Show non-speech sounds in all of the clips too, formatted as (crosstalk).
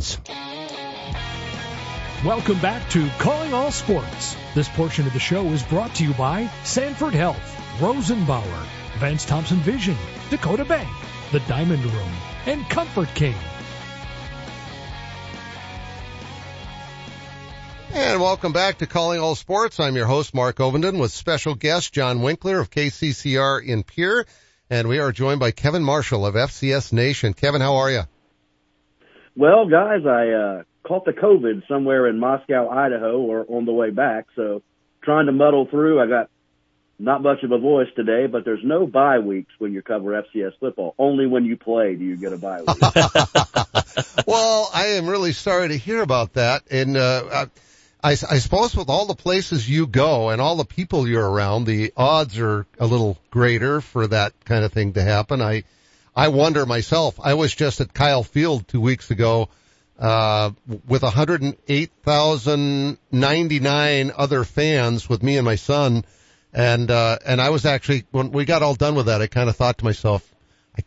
Sports. Welcome back to Calling All Sports. This portion of the show is brought to you by Sanford Health, Rosenbauer, Vance Thompson Vision, Dakota Bank, The Diamond Room, and Comfort King. And welcome back to Calling All Sports. I'm your host, Mark Ovenden, with special guest John Winkler of KCCR in Pierre. And we are joined by Kevin Marshall of FCS Nation. Kevin, how are you? Well, guys, I uh, caught the COVID somewhere in Moscow, Idaho, or on the way back. So trying to muddle through. I got not much of a voice today, but there's no bye weeks when you cover FCS football. Only when you play do you get a bye week. (laughs) well, I am really sorry to hear about that. And, uh, I, I suppose with all the places you go and all the people you're around, the odds are a little greater for that kind of thing to happen. I, I wonder myself. I was just at Kyle Field two weeks ago, uh, with 108,099 other fans with me and my son. And, uh, and I was actually, when we got all done with that, I kind of thought to myself, I,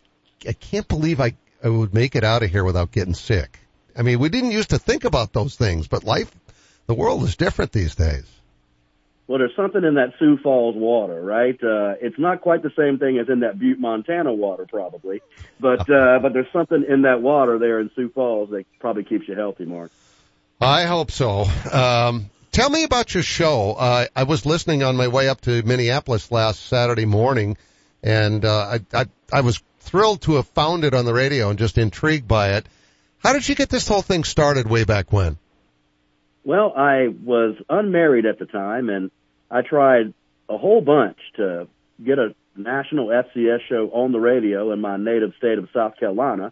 I can't believe I, I would make it out of here without getting sick. I mean, we didn't used to think about those things, but life the world is different these days. Well, there's something in that Sioux Falls water, right? Uh, it's not quite the same thing as in that Butte, Montana water, probably, but (laughs) uh, but there's something in that water there in Sioux Falls that probably keeps you healthy, Mark. I hope so. Um, tell me about your show. Uh, I was listening on my way up to Minneapolis last Saturday morning, and uh, I, I I was thrilled to have found it on the radio and just intrigued by it. How did you get this whole thing started way back when? Well, I was unmarried at the time, and I tried a whole bunch to get a national FCS show on the radio in my native state of South Carolina.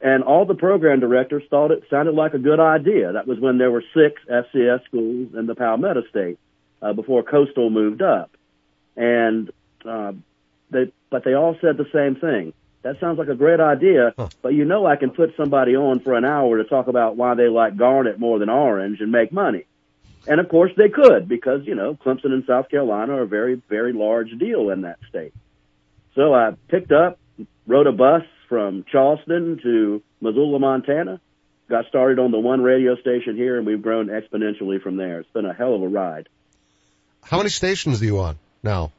And all the program directors thought it sounded like a good idea. That was when there were six FCS schools in the Palmetto State uh, before Coastal moved up. And uh, they, but they all said the same thing that sounds like a great idea, huh. but you know I can put somebody on for an hour to talk about why they like garnet more than orange and make money. And of course they could because, you know, Clemson and South Carolina are a very, very large deal in that state. So I picked up, rode a bus from Charleston to Missoula, Montana, got started on the one radio station here and we've grown exponentially from there. It's been a hell of a ride. How many stations are you on now?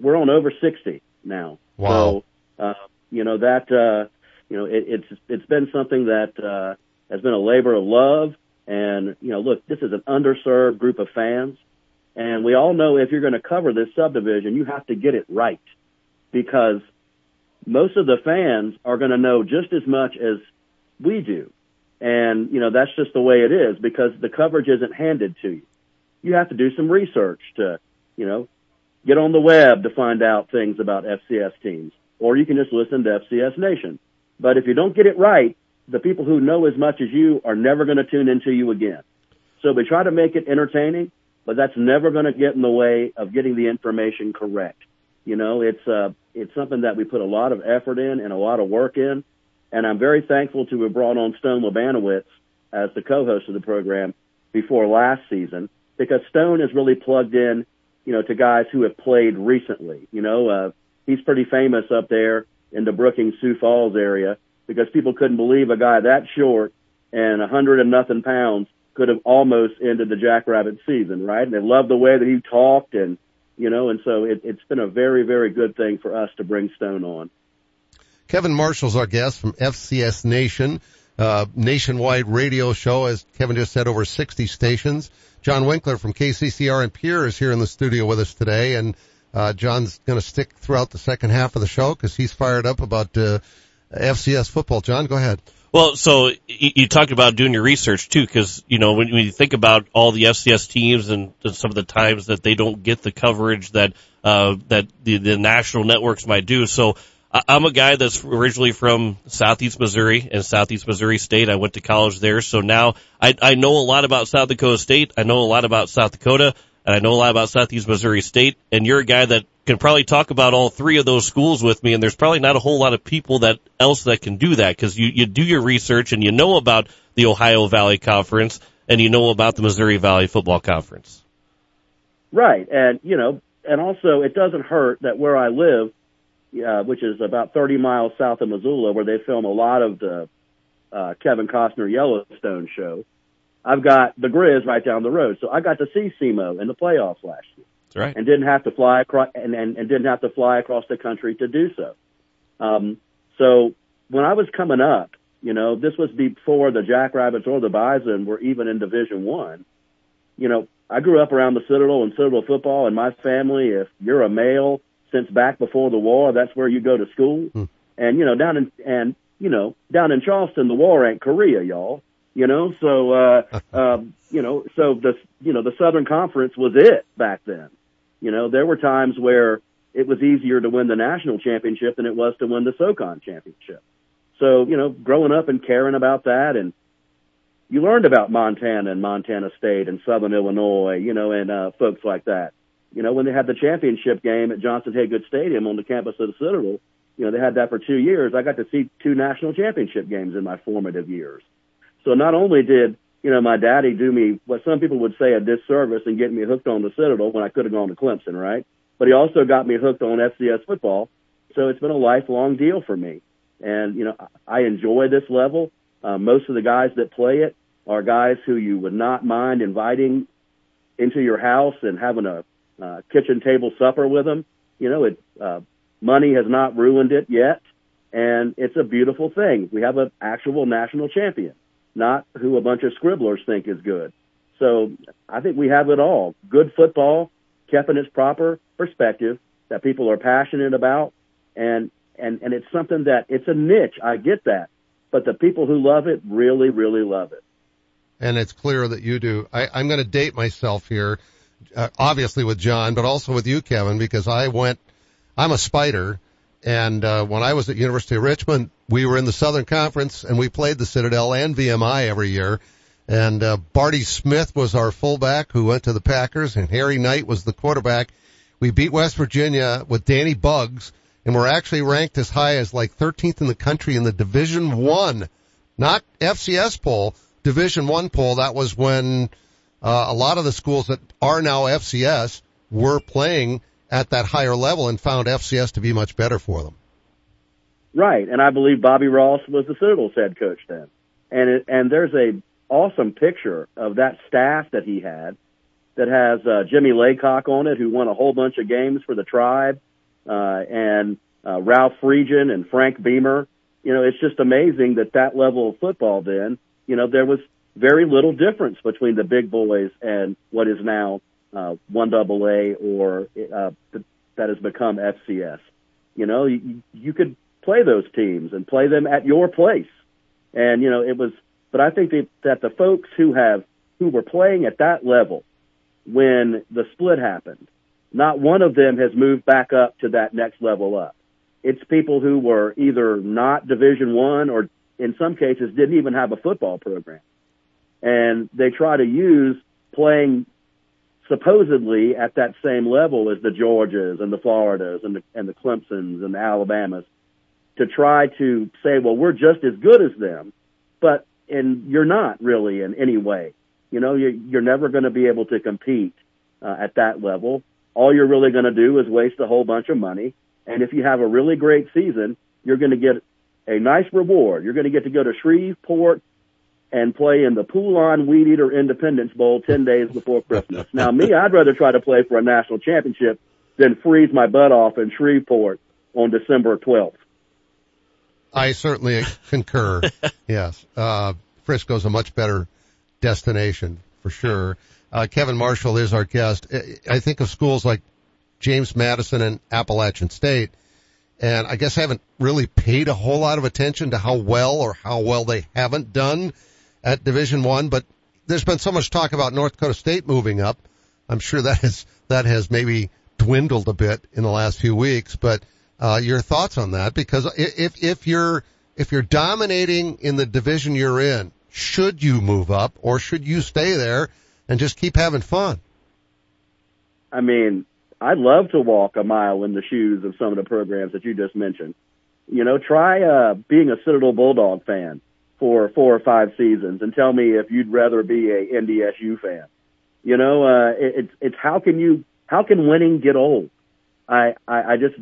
We're on over 60 now. Wow. So uh, you know that uh, you know it, it's it's been something that uh, has been a labor of love. And you know, look, this is an underserved group of fans, and we all know if you're going to cover this subdivision, you have to get it right because most of the fans are going to know just as much as we do. And, you know, that's just the way it is because the coverage isn't handed to you. You have to do some research to, you know, get on the web to find out things about FCS teams or you can just listen to FCS Nation. But if you don't get it right, the people who know as much as you are never going to tune into you again. So we try to make it entertaining, but that's never going to get in the way of getting the information correct. You know, it's uh, it's something that we put a lot of effort in and a lot of work in, and I'm very thankful to have brought on Stone Labanowitz as the co-host of the program before last season because Stone is really plugged in, you know, to guys who have played recently. You know, uh, he's pretty famous up there in the Brookings Sioux Falls area because people couldn't believe a guy that short and a hundred and nothing pounds could have almost ended the Jackrabbit season, right? And they loved the way that he talked and, you know, and so it, it's been a very, very good thing for us to bring Stone on. Kevin Marshall's our guest from FCS Nation, uh, nationwide radio show, as Kevin just said, over 60 stations. John Winkler from KCCR and Pierre is here in the studio with us today, and uh, John's going to stick throughout the second half of the show because he's fired up about uh, FCS football. John, go ahead. Well, so you talked about doing your research too, because you know when, when, you think about all the FCS teams and some of the times that they don't get the coverage that uh, that the, the national networks might do. So I'm a guy that's originally from Southeast Missouri and Southeast Missouri State. I went to college there, so now I, I know a lot about South Dakota State. I know a lot about South Dakota and I know a lot about Southeast Missouri State, and you're a guy that can probably talk about all three of those schools with me, and there's probably not a whole lot of people that else that can do that because you, you do your research and you know about the Ohio Valley Conference and you know about the Missouri Valley Football Conference. Right, and you know, and also it doesn't hurt that where I live, uh, which is about 30 miles south of Missoula, where they film a lot of the uh, Kevin Costner Yellowstone show. I've got the Grizz right down the road, so I got to see SEMO in the playoffs last year. That's right. And didn't have to fly across and, and, and didn't have to fly across the country to do so. Um, so when I was coming up, you know, this was before the Jackrabbits or the Bison were even in Division One. You know, I grew up around the Citadel and Citadel football, and my family, if you're a male since back before the war, that's where you go to school. Hmm. And you know, down in and you know, down in Charleston, the war ain't Korea, y'all. You know, so uh, (laughs) um, you know, so the you know the Southern Conference was it back then. You know, there were times where it was easier to win the national championship than it was to win the SoCon championship. So, you know, growing up and caring about that and you learned about Montana and Montana State and Southern Illinois, you know, and uh, folks like that. You know, when they had the championship game at Johnson Hagood Stadium on the campus of the Citadel, you know, they had that for two years. I got to see two national championship games in my formative years. So not only did, you know, my daddy do me what some people would say a disservice and get me hooked on the Citadel when I could have gone to Clemson, right? But he also got me hooked on FCS football. So it's been a lifelong deal for me. And, you know, I enjoy this level. Uh, most of the guys that play it are guys who you would not mind inviting into your house and having a uh, kitchen table supper with them. You know, it, uh, money has not ruined it yet. And it's a beautiful thing. We have an actual national champion, not who a bunch of scribblers think is good. So I think we have it all. Good football, kept in its proper perspective that people are passionate about and and and it's something that it's a niche. I get that, but the people who love it really, really love it. And it's clear that you do. I, I'm going to date myself here, uh, obviously with John, but also with you, Kevin, because I went. I'm a spider, and uh, when I was at University of Richmond, we were in the Southern Conference, and we played the Citadel and VMI every year. And uh, Barty Smith was our fullback who went to the Packers, and Harry Knight was the quarterback. We beat West Virginia with Danny Buggs and we're actually ranked as high as like 13th in the country in the Division One, not FCS poll, Division One poll. That was when uh, a lot of the schools that are now FCS were playing at that higher level and found FCS to be much better for them. Right, and I believe Bobby Ross was the Citadel's head coach then, and it, and there's a awesome picture of that staff that he had that has uh, Jimmy Laycock on it, who won a whole bunch of games for the tribe uh, and uh, Ralph Friedgen and Frank Beamer. You know, it's just amazing that that level of football then, you know, there was very little difference between the big boys and what is now uh, one double A or uh, that has become FCS. You know, you, you could play those teams and play them at your place, and you know it was. But I think that, the folks who have who were playing at that level when the split happened not one of them has moved back up to that next level up. It's people who were either not Division One or in some cases didn't even have a football program. And they try to use playing supposedly at that same level as the Georgias and the Floridas and the, and the Clemsons and the Alabamas to try to say, well, we're just as good as them, but and you're not really in any way. You know, you're, you're never going to be able to compete uh, at that level all you're really going to do is waste a whole bunch of money. And if you have a really great season, you're going to get a nice reward. You're going to get to go to Shreveport and play in the Poulan Weed Eater Independence Bowl 10 days before Christmas. Now, me, I'd rather try to play for a national championship than freeze my butt off in Shreveport on December 12th. I certainly concur. (laughs) yes. Uh, Frisco's a much better destination for sure. Uh, Kevin Marshall is our guest. I think of schools like James Madison and Appalachian State, and I guess I haven't really paid a whole lot of attention to how well or how well they haven't done at Division One. But there's been so much talk about North Dakota State moving up. I'm sure that has that has maybe dwindled a bit in the last few weeks. But uh, your thoughts on that? Because if if you're if you're dominating in the division you're in, should you move up or should you stay there? and just keep having fun. I mean, I'd love to walk a mile in the shoes of some of the programs that you just mentioned. You know, try uh, being a Citadel Bulldog fan for four or five seasons and tell me if you'd rather be a NDSU fan. You know, uh, it, it's it's how can you how can winning get old? I, I I just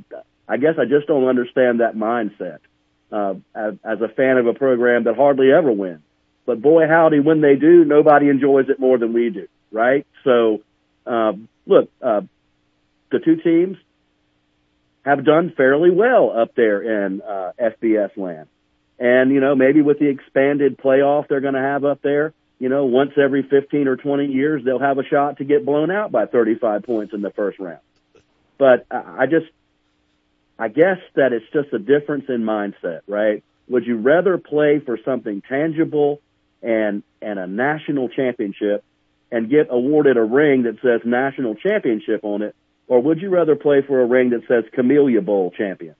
I guess I just don't understand that mindset. uh, as, as a fan of a program that hardly ever wins. But boy, howdy, when they do, nobody enjoys it more than we do, right? So, um, look, uh, the two teams have done fairly well up there in uh, FBS land. And, you know, maybe with the expanded playoff they're going to have up there, you know, once every 15 or 20 years, they'll have a shot to get blown out by 35 points in the first round. But I just, I guess that it's just a difference in mindset, right? Would you rather play for something tangible and, and a national championship and get awarded a ring that says national championship on it? Or would you rather play for a ring that says Camellia Bowl champion?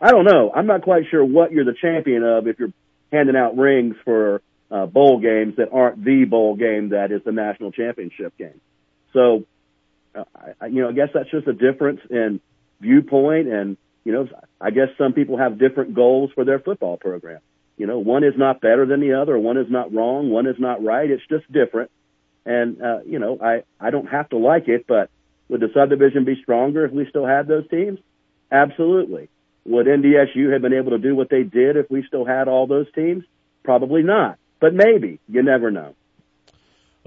I don't know. I'm not quite sure what you're the champion of if you're handing out rings for uh, bowl games that aren't the bowl game that is the national championship game. So, uh, I, you know, I guess that's just a difference in viewpoint and, you know, I guess some people have different goals for their football program. You know, one is not better than the other, one is not wrong, one is not right. It's just different. And, uh, you know, I, I don't have to like it, but would the subdivision be stronger if we still had those teams? Absolutely. Would NDSU have been able to do what they did if we still had all those teams? Probably not, but maybe. You never know.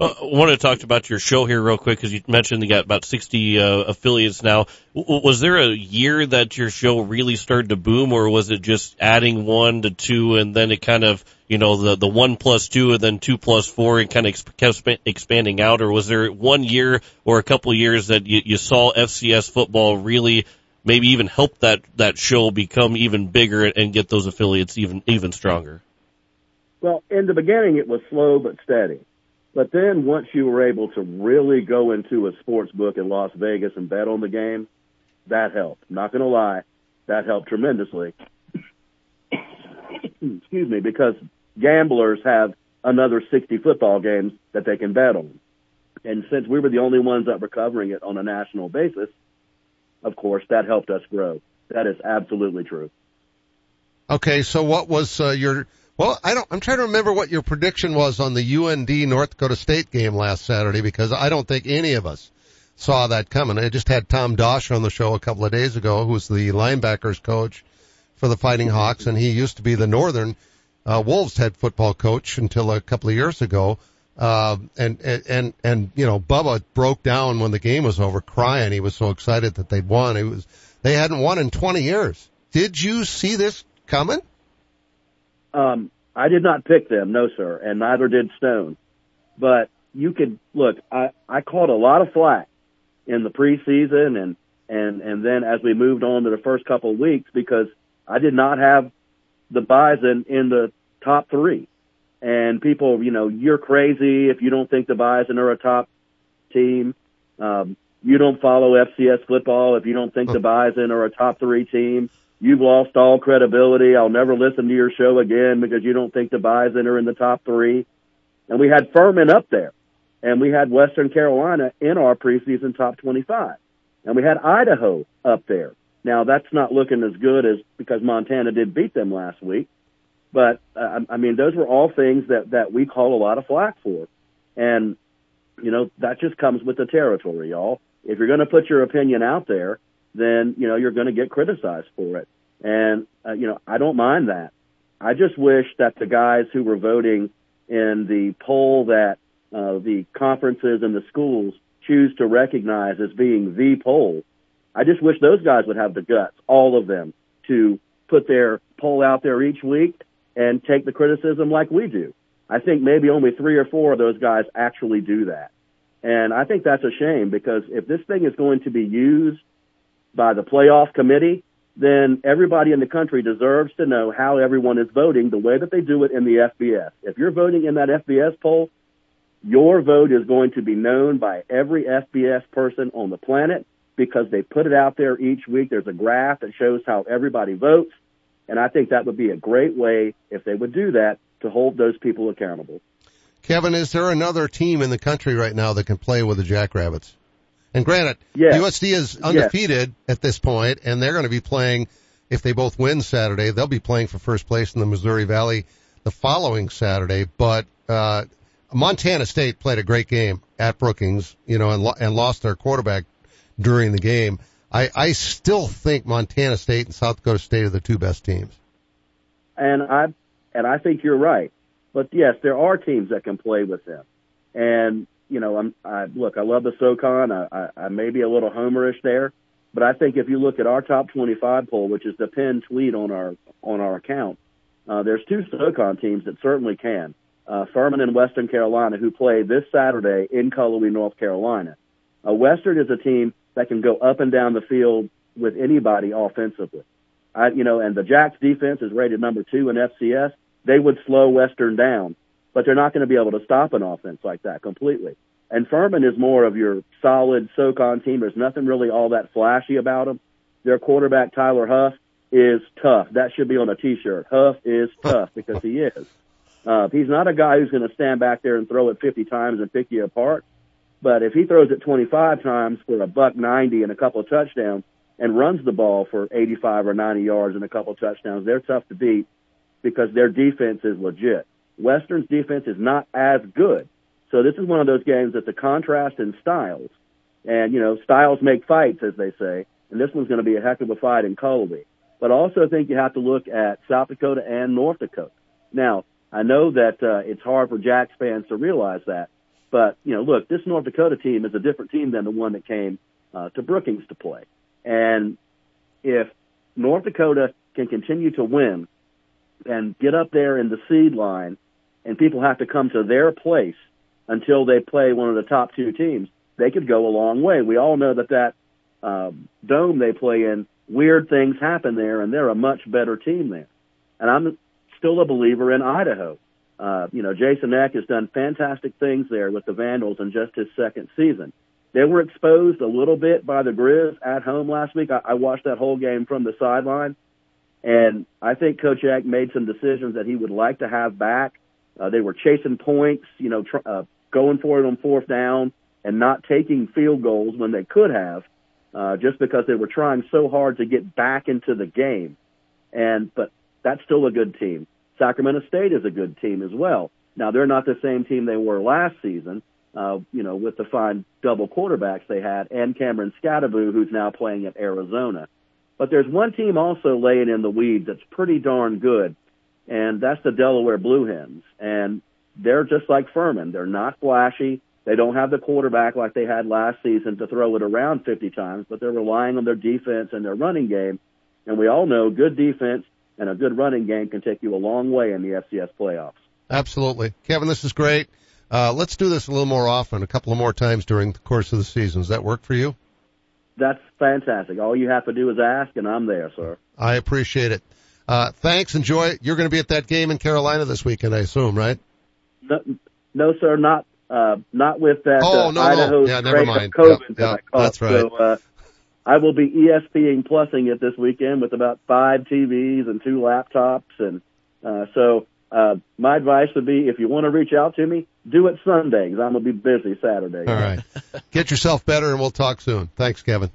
Well, I want to talk about your show here real quick because you mentioned you got about 60 uh, affiliates now. W- was there a year that your show really started to boom or was it just adding one to two and then it kind of, you know, the, the one plus two and then two plus four and kind of kept expanding out or was there one year or a couple of years that you, you saw FCS football really maybe even help that, that show become even bigger and get those affiliates even, even stronger? Well, in the beginning it was slow but steady but then once you were able to really go into a sports book in Las Vegas and bet on the game, that helped. Not going to lie, that helped tremendously. (coughs) Excuse me, because gamblers have another 60 football games that they can bet on. And since we were the only ones that were covering it on a national basis, of course, that helped us grow. That is absolutely true. Okay, so what was uh, your well, I don't, I'm trying to remember what your prediction was on the UND North Dakota State game last Saturday because I don't think any of us saw that coming. I just had Tom Dosh on the show a couple of days ago, who's the linebackers coach for the Fighting Hawks, and he used to be the Northern uh, Wolves head football coach until a couple of years ago. Uh, and, and, and, you know, Bubba broke down when the game was over crying. He was so excited that they'd won. It was, they hadn't won in 20 years. Did you see this coming? Um, I did not pick them, no sir, and neither did Stone. But you could look. I I caught a lot of flack in the preseason and and and then as we moved on to the first couple of weeks because I did not have the Bison in the top three. And people, you know, you're crazy if you don't think the Bison are a top team. Um, you don't follow FCS football if you don't think the Bison are a top three team. You've lost all credibility. I'll never listen to your show again because you don't think the Bison are in the top three. And we had Furman up there and we had Western Carolina in our preseason top 25 and we had Idaho up there. Now that's not looking as good as because Montana did beat them last week, but uh, I mean those were all things that that we call a lot of flack for, and you know that just comes with the territory, y'all. If you're going to put your opinion out there, then you know you're going to get criticized for it. And uh, you know I don't mind that. I just wish that the guys who were voting in the poll that uh, the conferences and the schools choose to recognize as being the poll, I just wish those guys would have the guts, all of them, to put their poll out there each week and take the criticism like we do. I think maybe only three or four of those guys actually do that. And I think that's a shame because if this thing is going to be used by the playoff committee, then everybody in the country deserves to know how everyone is voting the way that they do it in the FBS. If you're voting in that FBS poll, your vote is going to be known by every FBS person on the planet because they put it out there each week. There's a graph that shows how everybody votes. And I think that would be a great way, if they would do that, to hold those people accountable. Kevin, is there another team in the country right now that can play with the Jackrabbits? And granted, yes. USD is undefeated yes. at this point, and they're going to be playing. If they both win Saturday, they'll be playing for first place in the Missouri Valley the following Saturday. But uh, Montana State played a great game at Brookings, you know, and, lo- and lost their quarterback during the game. I, I still think Montana State and South Dakota State are the two best teams. and I and I think you're right. But yes, there are teams that can play with them. And you know, I'm I look, I love the SoCon. I, I, I may be a little homerish there, but I think if you look at our top 25 poll, which is the pinned tweet on our on our account, uh, there's two SoCon teams that certainly can. Uh, Furman and Western Carolina, who play this Saturday in Cullowhee, North Carolina. Uh, Western is a team that can go up and down the field with anybody offensively. I, you know, and the Jacks defense is rated number two in FCS. They would slow Western down, but they're not going to be able to stop an offense like that completely. And Furman is more of your solid SoCon team. There's nothing really all that flashy about them. Their quarterback, Tyler Huff, is tough. That should be on a t-shirt. Huff is (laughs) tough because he is. Uh, he's not a guy who's going to stand back there and throw it 50 times and pick you apart. But if he throws it 25 times for a buck 90 and a couple of touchdowns and runs the ball for 85 or 90 yards and a couple of touchdowns, they're tough to beat because their defense is legit. Western's defense is not as good. So this is one of those games that's a contrast in styles. And, you know, styles make fights, as they say. And this one's going to be a heck of a fight in Cullowhee. But I also think you have to look at South Dakota and North Dakota. Now, I know that uh, it's hard for Jacks fans to realize that, but you know, look, this North Dakota team is a different team than the one that came uh, to Brookings to play. And if North Dakota can continue to win and get up there in the seed line, and people have to come to their place until they play one of the top two teams, they could go a long way. We all know that that um, dome they play in, weird things happen there, and they're a much better team there. And I'm still a believer in Idaho. Uh, you know, Jason Eck has done fantastic things there with the Vandals in just his second season. They were exposed a little bit by the Grizz at home last week. I, I watched that whole game from the sideline, and I think Coach Eck made some decisions that he would like to have back. Uh, they were chasing points, you know, tr- uh, going for it on fourth down and not taking field goals when they could have, uh, just because they were trying so hard to get back into the game. And, but that's still a good team. Sacramento State is a good team as well. Now they're not the same team they were last season, uh, you know, with the fine double quarterbacks they had and Cameron Skattebo, who's now playing at Arizona. But there's one team also laying in the weeds that's pretty darn good, and that's the Delaware Blue Hens. And they're just like Furman. They're not flashy. They don't have the quarterback like they had last season to throw it around 50 times, but they're relying on their defense and their running game. And we all know good defense and a good running game can take you a long way in the FCS playoffs. Absolutely. Kevin, this is great. Uh, let's do this a little more often, a couple of more times during the course of the season. Does that work for you? That's fantastic. All you have to do is ask, and I'm there, sir. I appreciate it. Uh, thanks. Enjoy. You're going to be at that game in Carolina this weekend, I assume, right? No, no sir, not uh, not with that oh, uh, no, Idaho no. Yeah, never mind. COVID yep, that yep, I. That's right. So, uh, I will be ESPN plusing it this weekend with about five TVs and two laptops, and uh, so uh, my advice would be if you want to reach out to me, do it Sunday because I'm gonna be busy Saturday. All right, get yourself better, and we'll talk soon. Thanks, Kevin.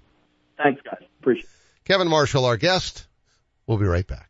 Thanks, guys. Appreciate it. Kevin Marshall, our guest. We'll be right back.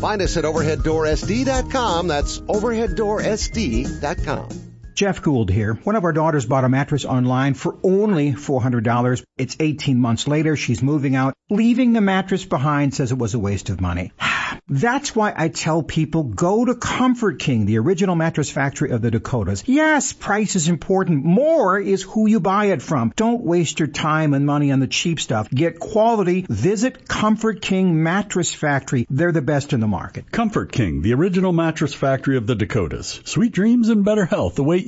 Find us at overheaddoorsd.com. That's overheaddoorsd.com. Jeff Gould here. One of our daughters bought a mattress online for only $400. It's 18 months later. She's moving out. Leaving the mattress behind says it was a waste of money. (sighs) That's why I tell people go to Comfort King, the original mattress factory of the Dakotas. Yes, price is important. More is who you buy it from. Don't waste your time and money on the cheap stuff. Get quality. Visit Comfort King Mattress Factory. They're the best in the market. Comfort King, the original mattress factory of the Dakotas. Sweet dreams and better health await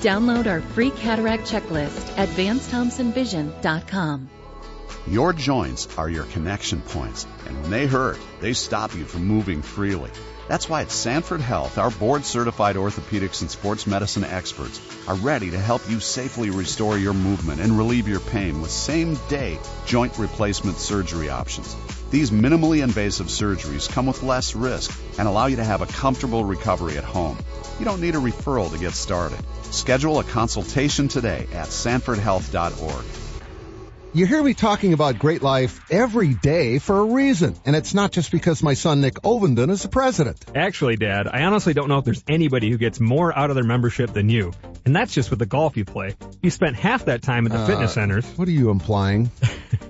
Download our free cataract checklist at VanceThompsonVision.com. Your joints are your connection points, and when they hurt, they stop you from moving freely. That's why at Sanford Health, our board certified orthopedics and sports medicine experts are ready to help you safely restore your movement and relieve your pain with same day joint replacement surgery options. These minimally invasive surgeries come with less risk and allow you to have a comfortable recovery at home. You don't need a referral to get started. Schedule a consultation today at sanfordhealth.org. You hear me talking about Great Life every day for a reason, and it's not just because my son Nick Ovenden is the president. Actually, Dad, I honestly don't know if there's anybody who gets more out of their membership than you. And that's just with the golf you play. You spent half that time at the Uh, fitness centers. What are you implying? (laughs)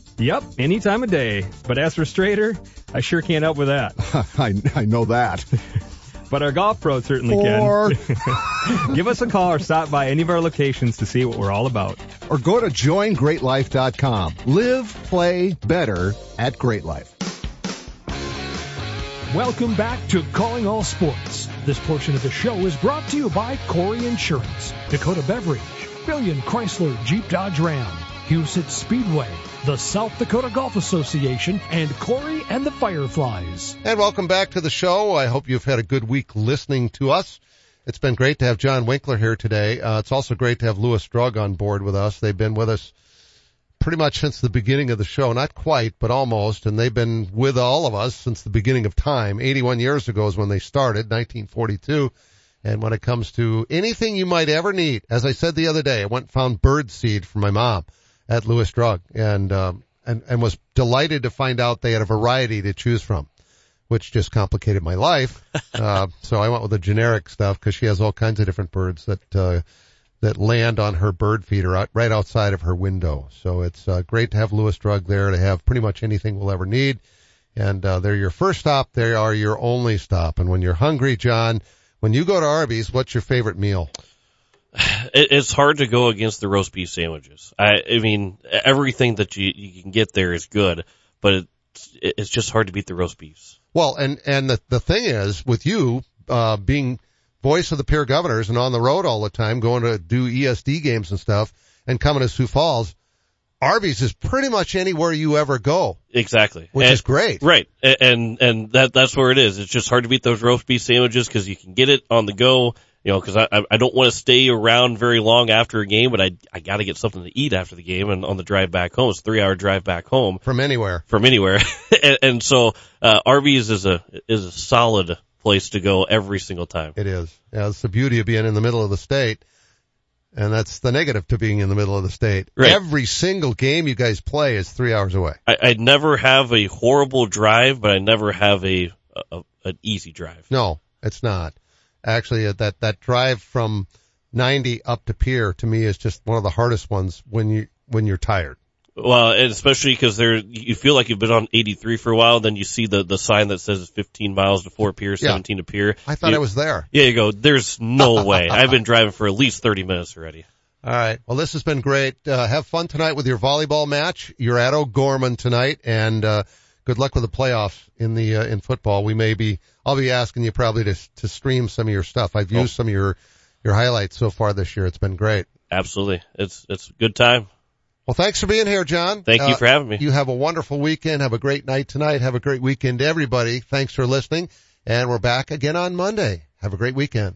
Yep, any time of day. But as for straighter, I sure can't help with that. (laughs) I, I know that. but our golf pro certainly Or... can. (laughs) Give us a call or stop by any of our locations to see what we're all about. Or go to joingreatlife.com. Live, play better at Great Life. Welcome back to Calling All Sports. This portion of the show is brought to you by Corey Insurance, Dakota Beverage, Billion Chrysler Jeep Dodge Ram, Huset Speedway, the South Dakota Golf Association, and Corey and the Fireflies. And welcome back to the show. I hope you've had a good week listening to us. It's been great to have John Winkler here today. Uh, it's also great to have Lewis Drug on board with us. They've been with us pretty much since the beginning of the show. Not quite, but almost. And they've been with all of us since the beginning of time. 81 years ago is when they started, 1942. And when it comes to anything you might ever need, as I said the other day, I went and found bird seed for my mom at Lewis Drug and, um, and, and was delighted to find out they had a variety to choose from, which just complicated my life. (laughs) uh, so I went with the generic stuff because she has all kinds of different birds that, uh, that land on her bird feeder out, right outside of her window. So it's uh, great to have Lewis Drug there to have pretty much anything we'll ever need. And uh, they're your first stop. They are your only stop. And when you're hungry, John, when you go to Arby's, what's your favorite meal? (sighs) It's hard to go against the roast beef sandwiches. I, I mean, everything that you, you can get there is good, but it's, it's just hard to beat the roast beefs. Well, and, and the, the thing is with you, uh, being voice of the Pierre governors and on the road all the time, going to do ESD games and stuff and coming to Sioux Falls, Arby's is pretty much anywhere you ever go. Exactly. Which and, is great. Right. And, and that, that's where it is. It's just hard to beat those roast beef sandwiches because you can get it on the go, you know, cause I, I don't want to stay around very long after a game, but I, I gotta get something to eat after the game and on the drive back home. It's a three hour drive back home. From anywhere. From anywhere. (laughs) and, and so, uh, Arby's is a, is a solid place to go every single time. It is. Yeah, it's the beauty of being in the middle of the state. And that's the negative to being in the middle of the state. Right. Every single game you guys play is three hours away. I, I never have a horrible drive, but I never have a, a an easy drive. No, it's not. Actually, uh, that that drive from 90 up to Pierre to me is just one of the hardest ones when you when you're tired. Well, and especially because there, you feel like you've been on 83 for a while, then you see the, the sign that says 15 miles to Fort Pierre, 17 yeah. to Pierre. I thought you, I was there. Yeah, you go, there's no (laughs) way. I've been driving for at least 30 minutes already. All right. Well, this has been great. Uh, have fun tonight with your volleyball match. You're at O'Gorman tonight, and uh, good luck with the playoffs in the uh, in football. We may be. I'll be asking you probably to to stream some of your stuff. I've used oh. some of your your highlights so far this year. It's been great. Absolutely. It's it's a good time. Well, thanks for being here, John. Thank you uh, for having me. You have a wonderful weekend. Have a great night tonight. Have a great weekend, everybody. Thanks for listening, and we're back again on Monday. Have a great weekend.